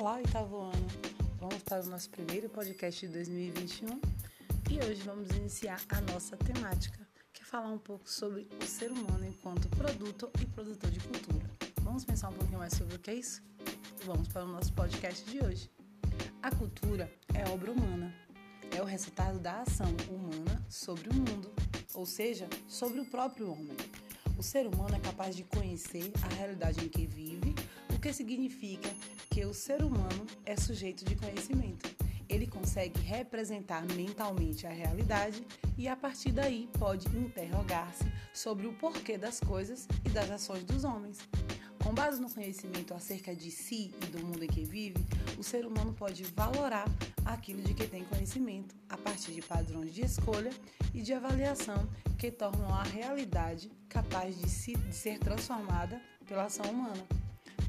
Olá, oitavo ano! Vamos para o nosso primeiro podcast de 2021 e hoje vamos iniciar a nossa temática, que é falar um pouco sobre o ser humano enquanto produto e produtor de cultura. Vamos pensar um pouquinho mais sobre o que é isso? Vamos para o nosso podcast de hoje. A cultura é obra humana, é o resultado da ação humana sobre o mundo, ou seja, sobre o próprio homem. O ser humano é capaz de conhecer a realidade em que vive, que significa que o ser humano é sujeito de conhecimento. Ele consegue representar mentalmente a realidade e, a partir daí, pode interrogar-se sobre o porquê das coisas e das ações dos homens. Com base no conhecimento acerca de si e do mundo em que vive, o ser humano pode valorar aquilo de que tem conhecimento a partir de padrões de escolha e de avaliação que tornam a realidade capaz de, se, de ser transformada pela ação humana.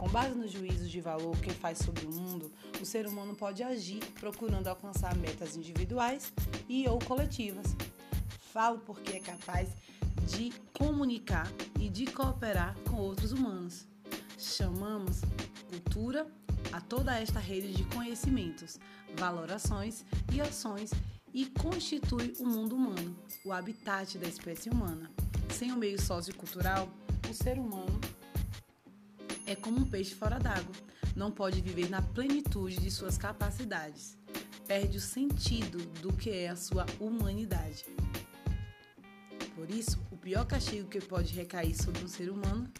Com base nos juízos de valor que faz sobre o mundo, o ser humano pode agir procurando alcançar metas individuais e ou coletivas. Falo porque é capaz de comunicar e de cooperar com outros humanos. Chamamos cultura a toda esta rede de conhecimentos, valorações e ações e constitui o mundo humano, o habitat da espécie humana. Sem o meio sociocultural, o ser humano é como um peixe fora d'água, não pode viver na plenitude de suas capacidades, perde o sentido do que é a sua humanidade. Por isso, o pior castigo que pode recair sobre um ser humano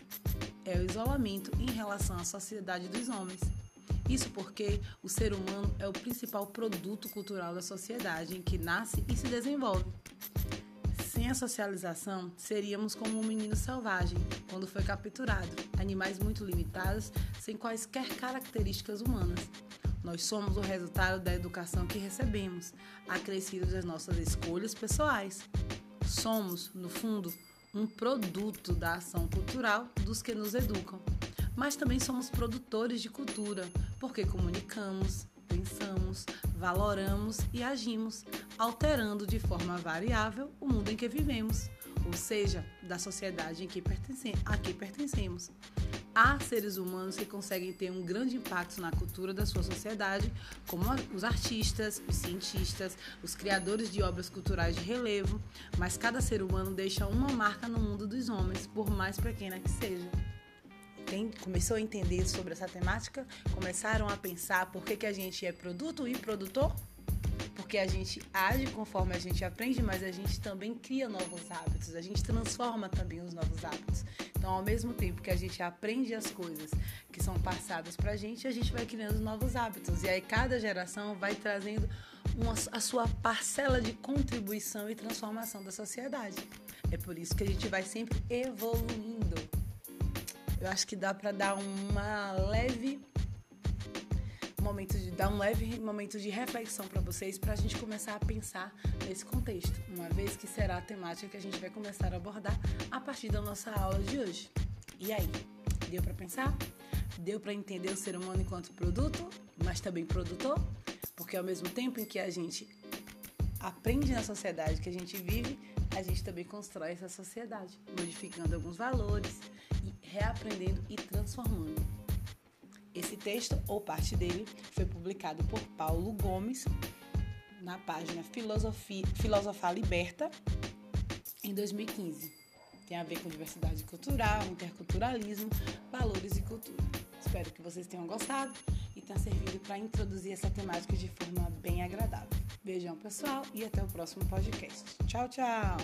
é o isolamento em relação à sociedade dos homens. Isso porque o ser humano é o principal produto cultural da sociedade em que nasce e se desenvolve. Sem a socialização, seríamos como um menino selvagem quando foi capturado, animais muito limitados, sem quaisquer características humanas. Nós somos o resultado da educação que recebemos, acrescido das nossas escolhas pessoais. Somos, no fundo, um produto da ação cultural dos que nos educam mas também somos produtores de cultura, porque comunicamos, pensamos, valoramos e agimos, alterando de forma variável o mundo em que vivemos, ou seja, da sociedade em que a que pertencemos. Há seres humanos que conseguem ter um grande impacto na cultura da sua sociedade, como os artistas, os cientistas, os criadores de obras culturais de relevo, mas cada ser humano deixa uma marca no mundo dos homens, por mais pequena que seja começou a entender sobre essa temática, começaram a pensar por que, que a gente é produto e produtor? Porque a gente age conforme a gente aprende, mas a gente também cria novos hábitos, a gente transforma também os novos hábitos. Então, ao mesmo tempo que a gente aprende as coisas que são passadas para a gente, a gente vai criando novos hábitos. E aí, cada geração vai trazendo uma, a sua parcela de contribuição e transformação da sociedade. É por isso que a gente vai sempre evoluindo eu acho que dá para dar uma leve momento de dar um leve momento de reflexão para vocês para a gente começar a pensar nesse contexto, uma vez que será a temática que a gente vai começar a abordar a partir da nossa aula de hoje. E aí, deu para pensar? Deu para entender o ser humano enquanto produto, mas também produtor? Porque ao mesmo tempo em que a gente aprende na sociedade que a gente vive, a gente também constrói essa sociedade, modificando alguns valores, reaprendendo e transformando. Esse texto, ou parte dele, foi publicado por Paulo Gomes na página Filosofia, Filosofar Liberta em 2015. Tem a ver com diversidade cultural, interculturalismo, valores e cultura. Espero que vocês tenham gostado e tenha servido para introduzir essa temática de forma bem agradável. Beijão, pessoal, e até o próximo podcast. Tchau, tchau!